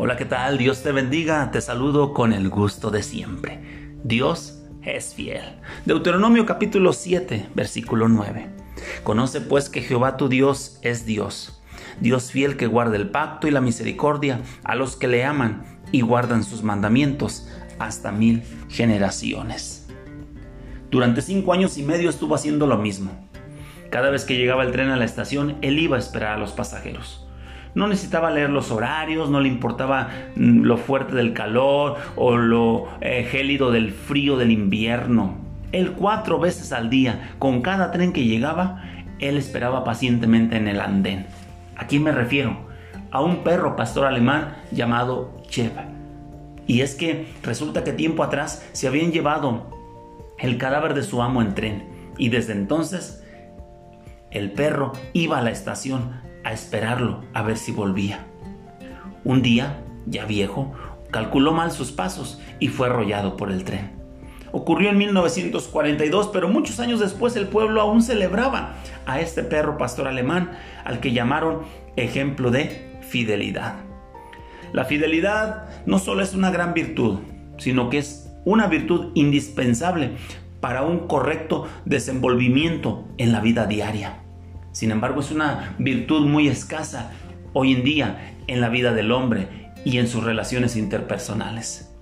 Hola, ¿qué tal? Dios te bendiga. Te saludo con el gusto de siempre. Dios es fiel. Deuteronomio capítulo 7, versículo 9. Conoce pues que Jehová tu Dios es Dios. Dios fiel que guarda el pacto y la misericordia a los que le aman y guardan sus mandamientos hasta mil generaciones. Durante cinco años y medio estuvo haciendo lo mismo. Cada vez que llegaba el tren a la estación, él iba a esperar a los pasajeros. No necesitaba leer los horarios, no le importaba mm, lo fuerte del calor o lo eh, gélido del frío del invierno. Él cuatro veces al día, con cada tren que llegaba, él esperaba pacientemente en el andén. ¿A quién me refiero? A un perro pastor alemán llamado Chev. Y es que resulta que tiempo atrás se habían llevado el cadáver de su amo en tren. Y desde entonces el perro iba a la estación a esperarlo a ver si volvía. Un día, ya viejo, calculó mal sus pasos y fue arrollado por el tren. Ocurrió en 1942, pero muchos años después el pueblo aún celebraba a este perro pastor alemán al que llamaron ejemplo de fidelidad. La fidelidad no solo es una gran virtud, sino que es una virtud indispensable para un correcto desenvolvimiento en la vida diaria. Sin embargo, es una virtud muy escasa hoy en día en la vida del hombre y en sus relaciones interpersonales.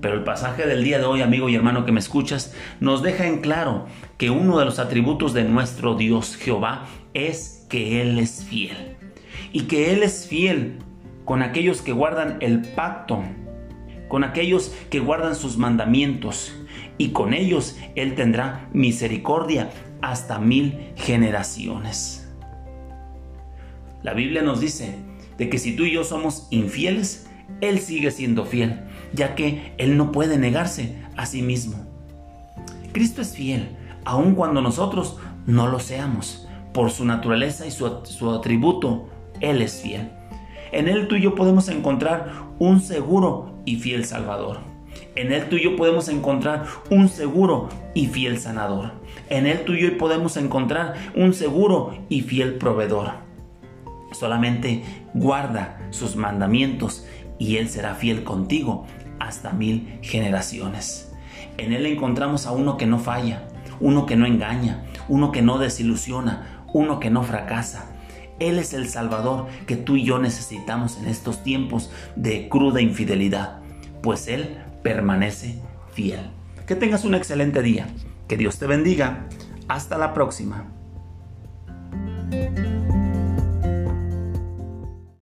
Pero el pasaje del día de hoy, amigo y hermano que me escuchas, nos deja en claro que uno de los atributos de nuestro Dios Jehová es que Él es fiel. Y que Él es fiel con aquellos que guardan el pacto, con aquellos que guardan sus mandamientos. Y con ellos Él tendrá misericordia hasta mil generaciones. La Biblia nos dice de que si tú y yo somos infieles, Él sigue siendo fiel, ya que Él no puede negarse a sí mismo. Cristo es fiel, aun cuando nosotros no lo seamos. Por su naturaleza y su, su atributo, Él es fiel. En Él tú y yo podemos encontrar un seguro y fiel Salvador. En Él tú y yo podemos encontrar un seguro y fiel sanador. En Él tú y yo podemos encontrar un seguro y fiel proveedor. Solamente guarda sus mandamientos y Él será fiel contigo hasta mil generaciones. En Él encontramos a uno que no falla, uno que no engaña, uno que no desilusiona, uno que no fracasa. Él es el Salvador que tú y yo necesitamos en estos tiempos de cruda infidelidad, pues Él permanece fiel. Que tengas un excelente día. Que Dios te bendiga. Hasta la próxima.